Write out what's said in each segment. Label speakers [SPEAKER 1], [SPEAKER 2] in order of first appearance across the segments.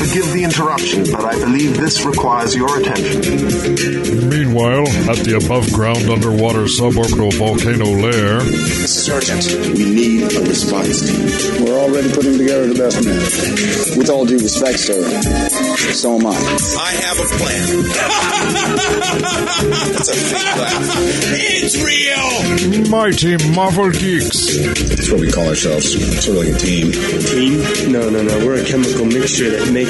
[SPEAKER 1] Forgive the interruption, but I believe this requires your attention.
[SPEAKER 2] Meanwhile, at the above ground underwater suborbital volcano lair,
[SPEAKER 3] Sergeant, we need a response team.
[SPEAKER 4] We're already putting together the best men. With all due respect, sir, so am I.
[SPEAKER 3] I have a plan. That's a fake laugh. It's real.
[SPEAKER 2] Mighty Marvel Geeks.
[SPEAKER 4] That's what we call ourselves, sort of like a team.
[SPEAKER 5] A Team? No, no, no. We're a chemical mixture that makes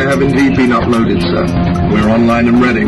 [SPEAKER 1] I have indeed been uploaded, sir. We're online and ready.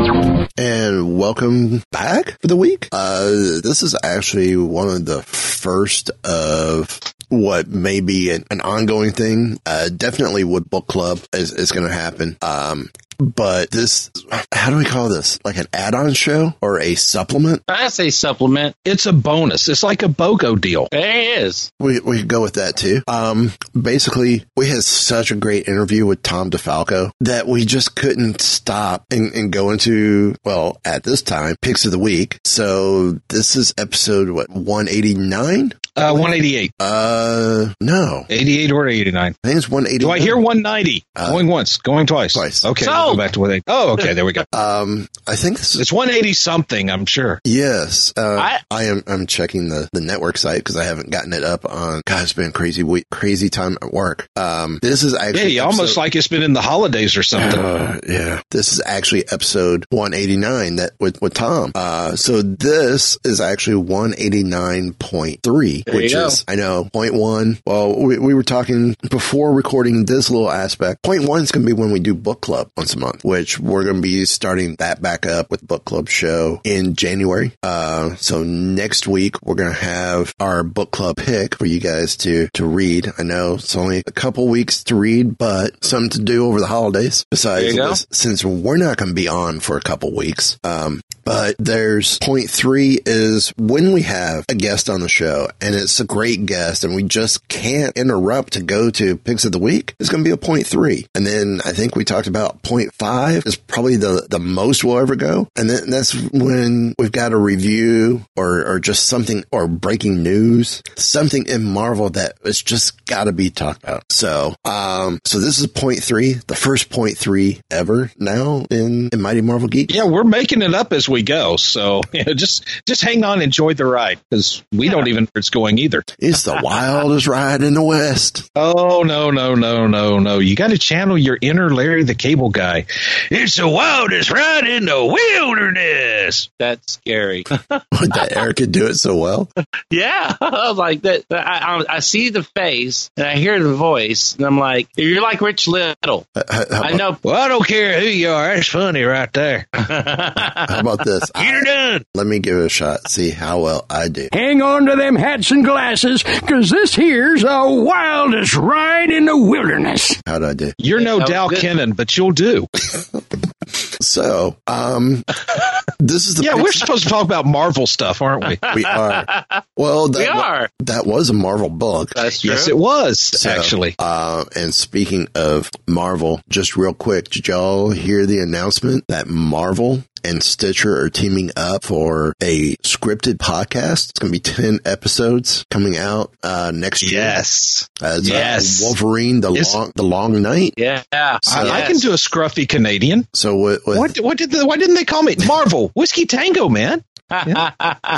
[SPEAKER 6] And welcome back for the week. Uh, this is actually one of the first of what may be an, an ongoing thing. Uh, definitely with book club is, is going to happen. Um, but this, how do we call this? Like an add-on show or a supplement?
[SPEAKER 7] I say supplement.
[SPEAKER 8] It's a bonus. It's like a BOGO deal.
[SPEAKER 7] It is.
[SPEAKER 6] We, we could go with that too. Um, basically we had such a great interview with Tom DeFalco that we just couldn't stop and, and go into, well, at this time, picks of the week. So this is episode, what, 189?
[SPEAKER 8] Uh, 188.
[SPEAKER 6] Uh, no.
[SPEAKER 8] 88 or 89.
[SPEAKER 6] I think it's 189.
[SPEAKER 8] Do I hear 190? going once, going twice.
[SPEAKER 6] Twice.
[SPEAKER 8] Okay,
[SPEAKER 7] So-
[SPEAKER 8] we'll go back to 180. Oh, okay, there we go.
[SPEAKER 6] Um, I think this is,
[SPEAKER 8] It's 180 something, I'm sure.
[SPEAKER 6] yes. Uh, I,
[SPEAKER 7] I-
[SPEAKER 6] am, I'm checking the, the network site because I haven't gotten it up on, God, it's been crazy week, crazy time at work. Um, this is
[SPEAKER 8] Yeah,
[SPEAKER 6] actually,
[SPEAKER 8] you almost like it's been in the holidays or something.
[SPEAKER 6] Uh, yeah. This is actually episode 189 that with, with Tom. Uh, so this is actually 189.3,
[SPEAKER 7] There
[SPEAKER 6] which is, I know, point one. Well, we, we were talking before recording this little aspect. Point one is going to be when we do book club once a month, which we're going to be starting that back up with book club show in January. Uh, so next week we're going to have our book club pick for you guys to, to read. I know it's only a couple weeks to read, but something to do over the holidays besides
[SPEAKER 7] There you go.
[SPEAKER 6] this, since we're not going to be on for a couple weeks. Um, but there's point three is when we have a guest on the show and it's a great guest and we just can't interrupt to go to picks of the week. It's going to be a point three. And then I think we talked about point five is probably the, the most we'll ever go. And then that's when we've got a review or, or just something or breaking news, something in Marvel that it's just got to be talked about. So, um, so this is point three, the first point three ever now in, in Mighty Marvel Geek.
[SPEAKER 8] Yeah, we're making it up as we go. So you know, just just hang on, enjoy the ride because we don't even know where it's going either.
[SPEAKER 6] It's the wildest ride in the West.
[SPEAKER 8] Oh no, no, no, no, no! You got to channel your inner Larry the Cable Guy. It's the wildest ride in the wilderness.
[SPEAKER 7] That's scary.
[SPEAKER 6] that Eric could do it so well.
[SPEAKER 7] yeah, I was like that. I, I, I see the face and I hear the voice, and I'm like, you're like Rich Little.
[SPEAKER 6] How, how
[SPEAKER 7] I know.
[SPEAKER 8] Well, I don't care who you are. That's funny right there.
[SPEAKER 6] how about this?
[SPEAKER 8] You're done.
[SPEAKER 6] Let me give it a shot. See how well I do.
[SPEAKER 9] Hang on to them hats and glasses, because this here's the wildest ride in the wilderness.
[SPEAKER 6] How do I do?
[SPEAKER 8] You're no
[SPEAKER 7] that
[SPEAKER 8] Dal
[SPEAKER 7] good.
[SPEAKER 8] Kennan, but you'll do.
[SPEAKER 6] So, um, this is the
[SPEAKER 8] Yeah, we're supposed to talk about Marvel stuff, aren't we?
[SPEAKER 6] we are. Well, that,
[SPEAKER 7] We
[SPEAKER 6] wa-
[SPEAKER 7] are.
[SPEAKER 6] that was a Marvel book.
[SPEAKER 7] That's true.
[SPEAKER 8] yes, it was
[SPEAKER 6] So,
[SPEAKER 8] actually.
[SPEAKER 6] Uh, and speaking of Marvel, just real quick, did y'all hear the announcement that Marvel and Stitcher are teaming up for a scripted podcast? It's going to be 10 episodes coming out, uh, next year.
[SPEAKER 8] Yes,
[SPEAKER 6] As, uh,
[SPEAKER 8] Yes.
[SPEAKER 6] Wolverine, the
[SPEAKER 8] Yes.
[SPEAKER 6] long, the long night.
[SPEAKER 7] Yeah.
[SPEAKER 8] I, I can do a scruffy Canadian.
[SPEAKER 6] So what, what,
[SPEAKER 8] What? What did? The, why didn't they call me Marvel Whiskey Tango, man?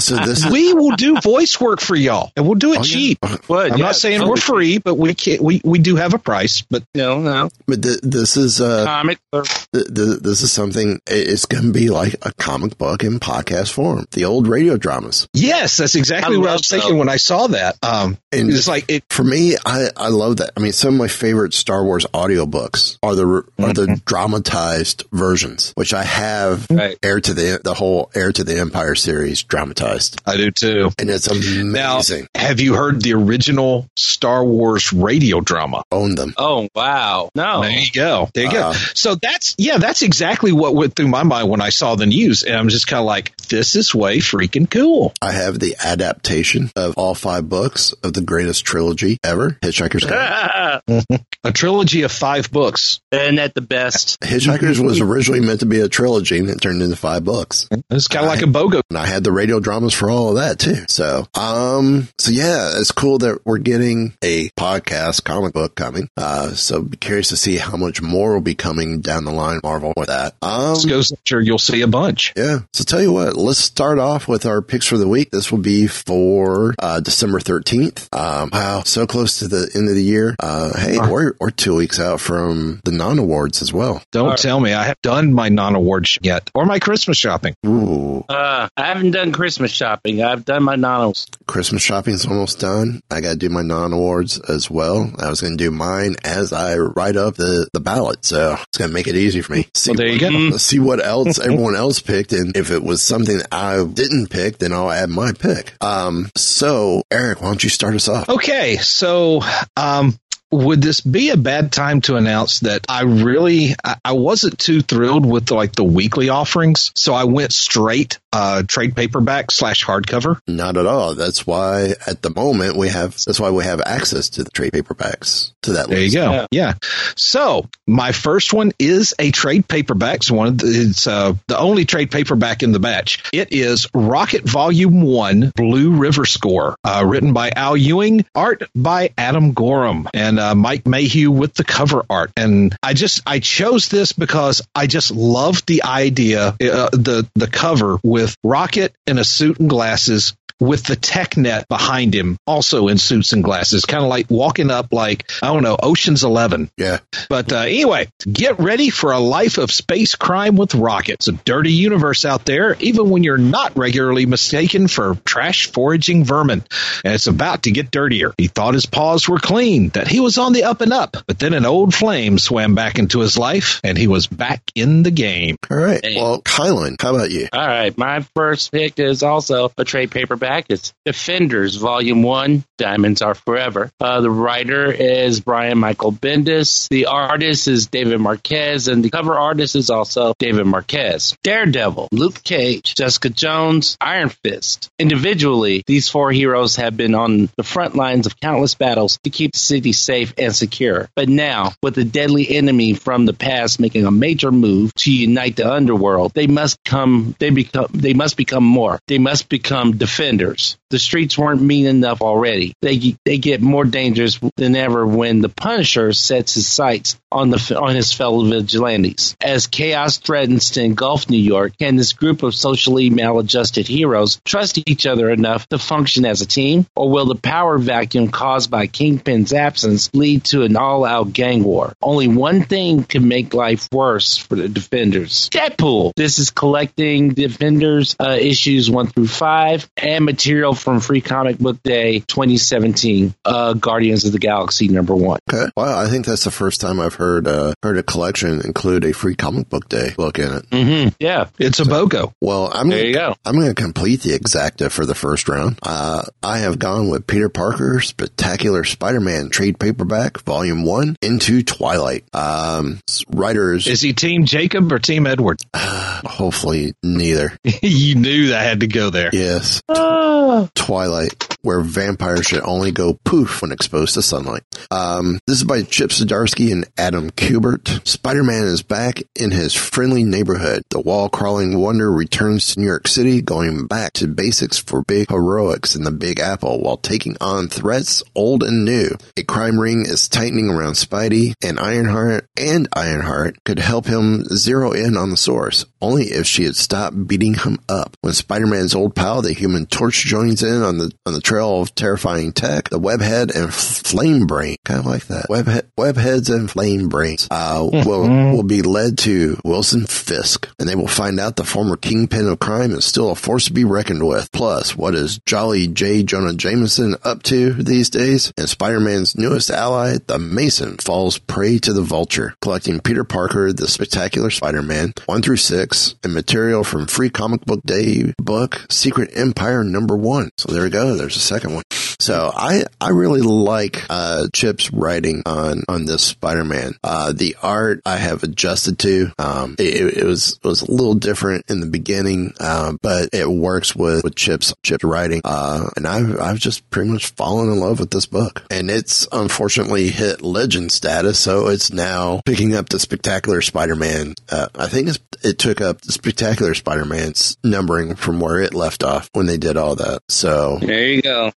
[SPEAKER 6] So this is,
[SPEAKER 8] We will do voice work for y'all, and we'll do it
[SPEAKER 6] Oh, yeah.
[SPEAKER 8] cheap. I'm
[SPEAKER 7] yeah,
[SPEAKER 8] not saying
[SPEAKER 7] totally.
[SPEAKER 8] we're free, but we can we we do have a price. But
[SPEAKER 7] No, no.
[SPEAKER 6] but th- this is, uh,
[SPEAKER 7] Comic.
[SPEAKER 6] th- th- this is something, it's going to be like a comic book in podcast form. The old radio dramas.
[SPEAKER 8] yes, that's exactly
[SPEAKER 7] I
[SPEAKER 8] what I
[SPEAKER 7] love
[SPEAKER 8] was thinking
[SPEAKER 7] those.
[SPEAKER 8] when I saw that. Um,
[SPEAKER 6] And
[SPEAKER 8] it's like it.
[SPEAKER 6] For me, I, I love that. I mean, some of my favorite Star Wars audiobooks are the are the dramatized versions, which I have
[SPEAKER 7] Right.
[SPEAKER 6] Heir to the the whole Heir to the Empire series dramatized.
[SPEAKER 8] I do too.
[SPEAKER 6] And it's amazing.
[SPEAKER 8] Now, have you heard the original Star Wars radio drama?
[SPEAKER 6] Own them.
[SPEAKER 7] Oh wow! No,
[SPEAKER 8] There you go. There you
[SPEAKER 6] Uh,
[SPEAKER 8] go. So that's yeah, that's exactly what went through my mind when I saw the news, and I'm just kind of like, this is way freaking cool.
[SPEAKER 6] I have the adaptation of all five books of the greatest trilogy ever, Hitchhiker's Guide.
[SPEAKER 8] A trilogy of five books.
[SPEAKER 7] Isn't that the best?
[SPEAKER 6] Hitchhikers was originally meant to be a trilogy and it turned into five books.
[SPEAKER 8] It's kind of like a BOGO.
[SPEAKER 6] And I had the radio dramas for all of that too. So, um, so yeah, it's cool that we're getting a podcast comic book coming. Uh, so be curious to see how much more will be coming down the line, Marvel, with that. Um,
[SPEAKER 8] This goes, sure, you'll see a bunch.
[SPEAKER 6] yeah. So tell you what, let's start off with our picks for the week. This will be for, uh, December 13th. Um, wow. So close to the end of the year. Uh, hey, we're, we're two weeks out from the non awards as well.
[SPEAKER 8] Don't tell me I have done my non-awards yet or my Christmas shopping.
[SPEAKER 6] Ooh.
[SPEAKER 7] Uh, I haven't done Christmas shopping. I've done my nonos.
[SPEAKER 6] Christmas shopping is almost done. I got to do my non awards as well. I was going to do mine as I write up the, the ballot. So it's going to make it easy for me. See
[SPEAKER 8] Well, there you
[SPEAKER 6] what,
[SPEAKER 8] go.
[SPEAKER 6] See what else everyone else picked. And if it was something that I didn't pick, then I'll add my pick. Um, so Eric, why don't you start us off?
[SPEAKER 8] Okay, so um, would this be a bad time to announce that I really I, I wasn't too thrilled with like the weekly offerings, so I went straight uh, trade paperback slash hardcover.
[SPEAKER 6] Not at all. That's why at the moment we have, that's why we have access to the trade paperbacks to that
[SPEAKER 8] There you go.
[SPEAKER 7] Yeah.
[SPEAKER 8] Yeah. So my first one is a trade paperback. It's one the, it's uh, the only trade paperback in the batch. It is Rocket Volume One Blue River Score, uh, written by Al Ewing, art by Adam Gorham, and uh, Mike Mayhew with the cover art. And I just I chose this because I just loved the idea, uh, the the cover with Rocket in a suit and glasses with the Technet behind him, also in suits and glasses, kind of like walking up like, I don't know, Ocean's 11.
[SPEAKER 6] Yeah.
[SPEAKER 8] But uh, anyway, get ready for a life of space crime with rockets. A dirty universe out there, even when you're not regularly mistaken for trash foraging vermin. And it's about to get dirtier. He thought his paws were clean, that he was on the up and up. But then an old flame swam back into his life, and he was back in the game.
[SPEAKER 6] All right.
[SPEAKER 7] Hey.
[SPEAKER 6] Well, Kylan, how about you?
[SPEAKER 7] All right, my first pick is also a trade paperback. It's Defenders, Volume One. Diamonds Are Forever. Uh, the writer is Brian Michael Bendis. The artist is David Marquez, and the cover artist is also David Marquez. Daredevil, Luke Cage, Jessica Jones, Iron Fist. Individually, these four heroes have been on the front lines of countless battles to keep the city safe and secure. But now, with the deadly enemy from the past making a major move to unite the underworld, they must come. They become. They must become more. They must become defenders. The streets weren't mean enough already. They they get more dangerous than ever when the Punisher sets his sights on the on his fellow vigilantes. As chaos threatens to engulf New York, can this group of socially maladjusted heroes trust each other enough to function as a team, or will the power vacuum caused by Kingpin's absence lead to an all-out gang war? Only one thing can make life worse for the Defenders. Deadpool. This is collecting Defenders uh, issues one through five and material from Free Comic Book Day 2017. Uh, Guardians of the Galaxy number one.
[SPEAKER 6] Okay. Wow. I think that's the first time I've heard, uh, heard a collection include a free comic book day book in it.
[SPEAKER 7] Mm-hmm. Yeah.
[SPEAKER 8] It's a BOGO.
[SPEAKER 6] Well, I'm
[SPEAKER 7] There you go.
[SPEAKER 6] I'm going to complete the exacta for the first round. Uh, I have gone with Peter Parker Spectacular Spider-Man trade paperback, volume one, into Twilight. Um, writers,
[SPEAKER 8] Is he Team Jacob or Team Edward?
[SPEAKER 6] hopefully neither.
[SPEAKER 8] you knew that had to go there.
[SPEAKER 6] Yes.
[SPEAKER 7] Ah.
[SPEAKER 6] Oh, Twilight, where vampires should only go poof when exposed to sunlight. Um, this is by Chip Zdarsky and Adam Kubert. Spider-Man is back in his friendly neighborhood. The wall-crawling wonder returns to New York City, going back to basics for big heroics in the Big Apple while taking on threats old and new. A crime ring is tightening around Spidey, and Ironheart and Ironheart could help him zero in on the source, only if she had stopped beating him up. When Spider-Man's old pal, the Human Torch, joins in on the on the trail of terrifying tech, the Webhead and Flame Brain, kind of like that. Webhead, Webheads and Flame Brains, uh, will will be led to Wilson Fisk, and they will find out the former kingpin of crime is still a force to be reckoned with. Plus, what is Jolly J. Jonah Jameson up to these days? And Spider-Man's newest ally, the Mason, falls prey to the Vulture, collecting Peter Parker, the Spectacular Spider-Man, one through six. and material from Free Comic Book Day book Secret Empire number one. So there we go. There's a second one. So I, I really like, uh, Chip's writing on, on this Spider-Man. Uh, the art I have adjusted to, um, it, it was, it was a little different in the beginning, um, but it works with, with Chip's, Chip's writing. Uh, and I've, I've just pretty much fallen in love with this book and it's unfortunately hit legend status. So it's now picking up the spectacular Spider-Man. Uh, I think it took up the spectacular Spider-Man's numbering from where it left off when they did all that. So
[SPEAKER 7] there you go.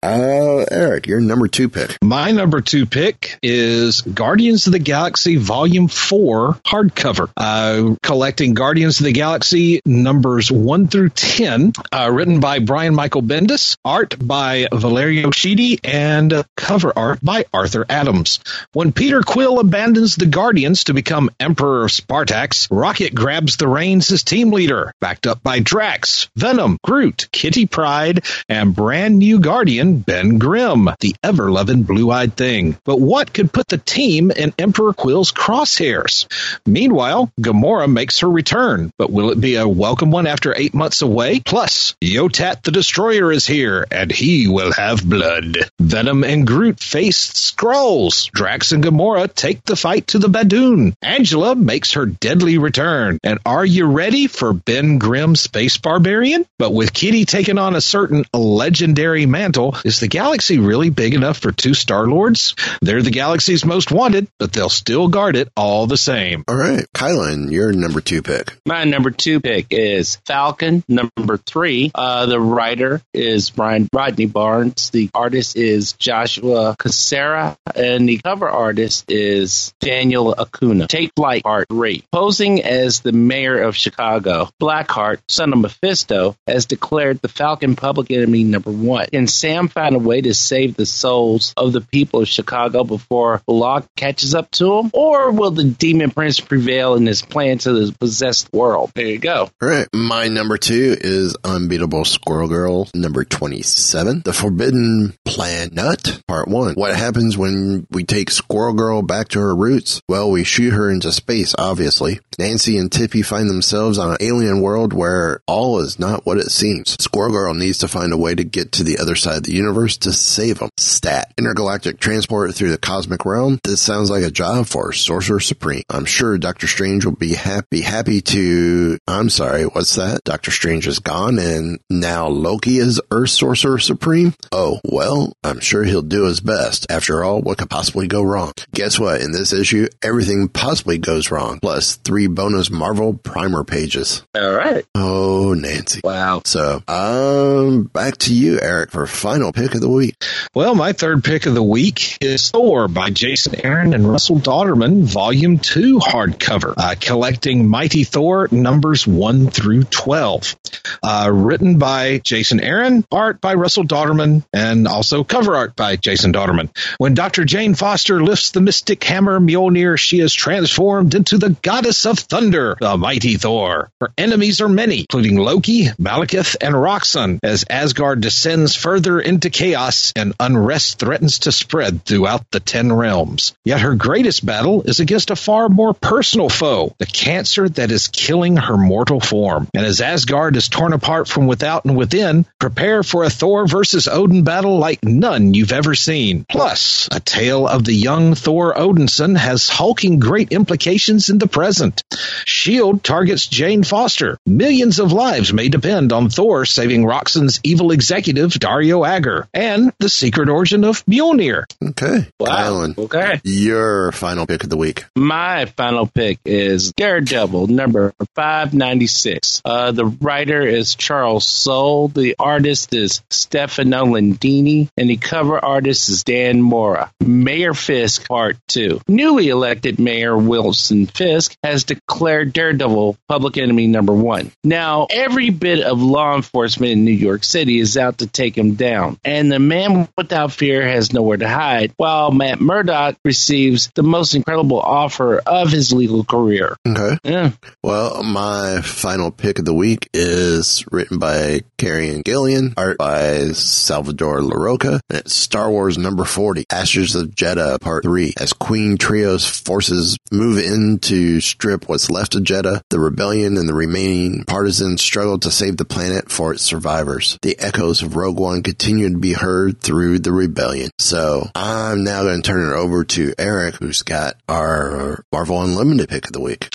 [SPEAKER 6] Uh, Eric, your number two pick.
[SPEAKER 8] My number two pick is Guardians of the Galaxy Volume 4 hardcover. Uh, collecting Guardians of the Galaxy numbers 1 through 10, uh, written by Brian Michael Bendis, art by Valerio Schiti, and cover art by Arthur Adams. When Peter Quill abandons the Guardians to become Emperor of Spartax, Rocket grabs the reins as team leader, backed up by Drax, Venom, Groot, Kitty Pryde, and brand new Guardian Ben Grimm, the ever loving blue eyed thing. But what could put the team in Emperor Quill's crosshairs? Meanwhile, Gamora makes her return, but will it be a welcome one after eight months away? Plus, Yotat the Destroyer is here, and he will have blood. Venom and Groot face Skrulls. Drax and Gamora take the fight to the Badoon. Angela makes her deadly return. And are you ready for Ben Grimm Space Barbarian? But with Kitty taking on a certain legendary mantle, is the galaxy really big enough for two Star Lords? They're the galaxy's most wanted, but they'll still guard it all the same.
[SPEAKER 6] All right. Kylan, your number two pick.
[SPEAKER 7] My number two pick is Falcon, number three. Uh, the writer is Brian Rodney Barnes. The artist is Joshua Cassara. and the cover artist is Daniel Acuna. Take Flight Part 3. Posing as the mayor of Chicago, Blackheart, son of Mephisto, has declared the Falcon public enemy number one. Can Sam find a way to save the souls of the people of Chicago before the law catches up to him? Or will the demon prince prevail in his plan to possess the possessed world? There you go.
[SPEAKER 6] All right. My number two is Unbeatable Squirrel Girl, number 27. The Forbidden Planet, part one. What happens when we take Squirrel Girl back to her roots? Well, we shoot her into space, obviously. Nancy and Tippy find themselves on an alien world where all is not what it seems. Squirrel Girl needs to find a way to get to the other side of the universe to save them. Stat. Intergalactic transport through the cosmic realm. This sounds like a job for Sorcerer Supreme. I'm sure Doctor Strange will be happy, happy to, I'm sorry, what's that? Doctor Strange is gone and now Loki is Earth Sorcerer Supreme? Oh, well, I'm sure he'll do his best. After all, what could possibly go wrong? Guess what? In this issue, everything possibly goes wrong. Plus three bonus Marvel primer pages.
[SPEAKER 7] All right.
[SPEAKER 6] Oh, Nancy.
[SPEAKER 7] Wow.
[SPEAKER 6] So, um, back to you, Eric, for final pick of the week.
[SPEAKER 8] Well, my third pick of the week is Thor by Jason Aaron and Russell Dauterman, Volume 2 hardcover, uh, collecting Mighty Thor numbers 1 through 12. Uh, written by Jason Aaron, art by Russell Dauterman, and also cover art by Jason Dauterman. When Dr. Jane Foster lifts the mystic hammer Mjolnir, she is transformed into the goddess of thunder, the mighty Thor. Her enemies are many, including Loki, Malekith, and Roxxon, as Asgard descends further into chaos and unrest threatens to spread throughout the Ten Realms. Yet her greatest battle is against a far more personal foe, the cancer that is killing her mortal form. And as Asgard is torn apart from without and within, prepare for a Thor versus Odin battle like none you've ever seen. Plus, a tale of the young Thor Odinson has hulking great implications in the present. S.H.I.E.L.D. targets Jane Foster. Millions of lives may depend on Thor saving Roxxon's evil executive, Dario Agger, and the secret origin of Mjolnir.
[SPEAKER 6] Okay.
[SPEAKER 7] Wow.
[SPEAKER 6] Kylan,
[SPEAKER 7] Okay.
[SPEAKER 6] your final pick of the week.
[SPEAKER 7] My final pick is Daredevil, number 596. Uh, the writer is Charles Soule. The artist is Stefano Landini. And the cover artist is Dan Mora. Mayor Fisk, Part 2. Newly elected Mayor Wilson Fisk has declared Daredevil public enemy number one. Now, every bit of law enforcement in New York City is out to take him down. And the man without fear has nowhere to hide, while Matt Murdock receives the most incredible offer of his legal career.
[SPEAKER 6] Okay.
[SPEAKER 7] Yeah.
[SPEAKER 6] Well, my final pick of the week is written by Kieron Gillen, art by Salvador Larroca, and it's Star Wars number 40, Ashes of Jedha part 3, as Queen Trios' forces move in to strip what's left of Jedha, the rebellion and the remaining partisans struggle to save the planet for its survivors. The echoes of Rogue One continue to be heard through the rebellion. So I'm now going to turn it over to Eric, who's got our Marvel Unlimited pick of the week.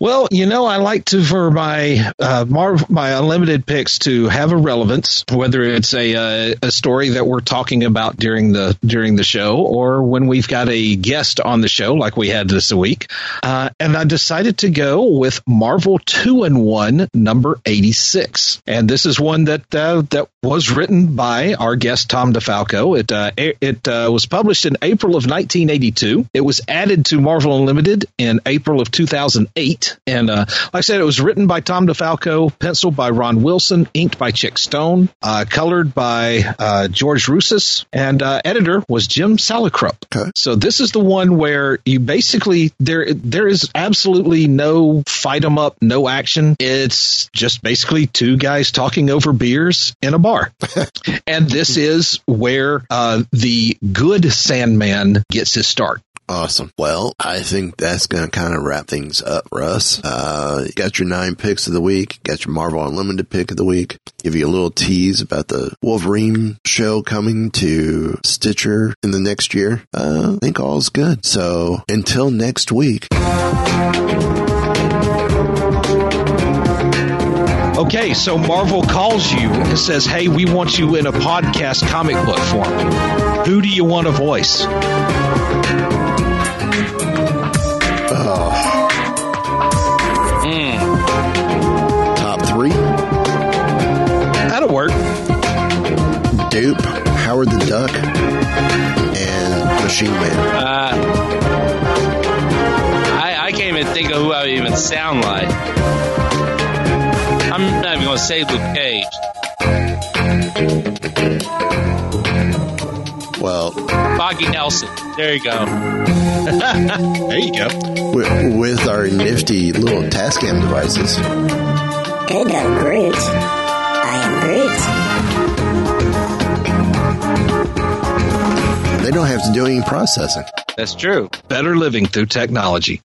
[SPEAKER 8] Well, you know, I like to for my uh, my unlimited picks to have a relevance, whether it's a uh, a story that we're talking about during the during the show, or when we've got a guest on the show, like we had this week. Uh, and I decided to go with Marvel Two-in-One number eighty six, and this is one that uh, that was written by our guest Tom DeFalco. It uh, it was published in April of 1982. It was added to Marvel Unlimited in April of 2008. And uh, like I said, it was written by Tom DeFalco, penciled by Ron Wilson, inked by Chic Stone, uh, colored by uh, George Roussos, and uh, editor was Jim Salicrup.
[SPEAKER 6] Okay.
[SPEAKER 8] So this is the one where you basically there there is absolutely no fight fight 'em up, no action. It's just basically two guys talking over beers in a bar, and this is where uh, the good Sandman gets his start.
[SPEAKER 6] Awesome. Well, I think that's going to kind of wrap things up for us. Uh, you got your nine picks of the week, got your Marvel Unlimited pick of the week. Give you a little tease about the Wolverine show coming to Stitcher in the next year. Uh, I think all's good. So until next week.
[SPEAKER 8] Okay, so Marvel calls you and says, Hey, we want you in a podcast comic book form. Who do you want to voice? That'll work.
[SPEAKER 6] Dupe, Howard the Duck, and Machine Man.
[SPEAKER 7] Uh, I, I can't even think of who I would even sound like. I'm not even going to say Luke Cage.
[SPEAKER 6] Well,
[SPEAKER 7] Foggy Nelson. There you go.
[SPEAKER 8] There you go.
[SPEAKER 6] with, with our nifty little Tascam devices.
[SPEAKER 10] Hello, Groot. I am Groot.
[SPEAKER 6] They don't have to do any processing.
[SPEAKER 7] That's true.
[SPEAKER 8] Better living through technology.